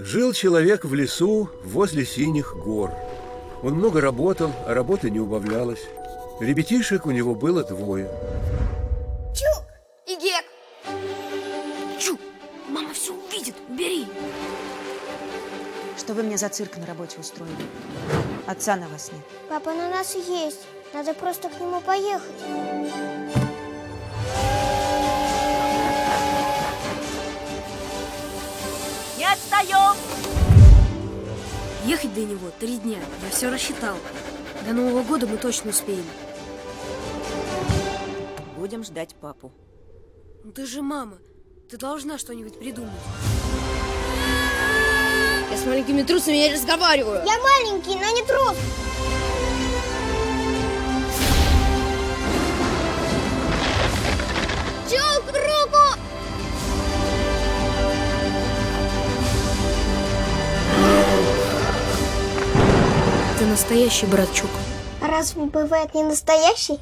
Жил человек в лесу возле синих гор. Он много работал, а работы не убавлялось. Ребятишек у него было двое. Чук и Гек. Чу, мама все увидит, убери. Что вы мне за цирк на работе устроили? Отца на вас нет. Папа на нас есть. Надо просто к нему поехать. Не отстаем! Ехать до него три дня, я все рассчитал. До Нового года мы точно успеем. Будем ждать папу. Ну ты же мама, ты должна что-нибудь придумать. Я с маленькими трусами не разговариваю. Я маленький, но не трус. Настоящий братчук. А разве бывает не настоящий?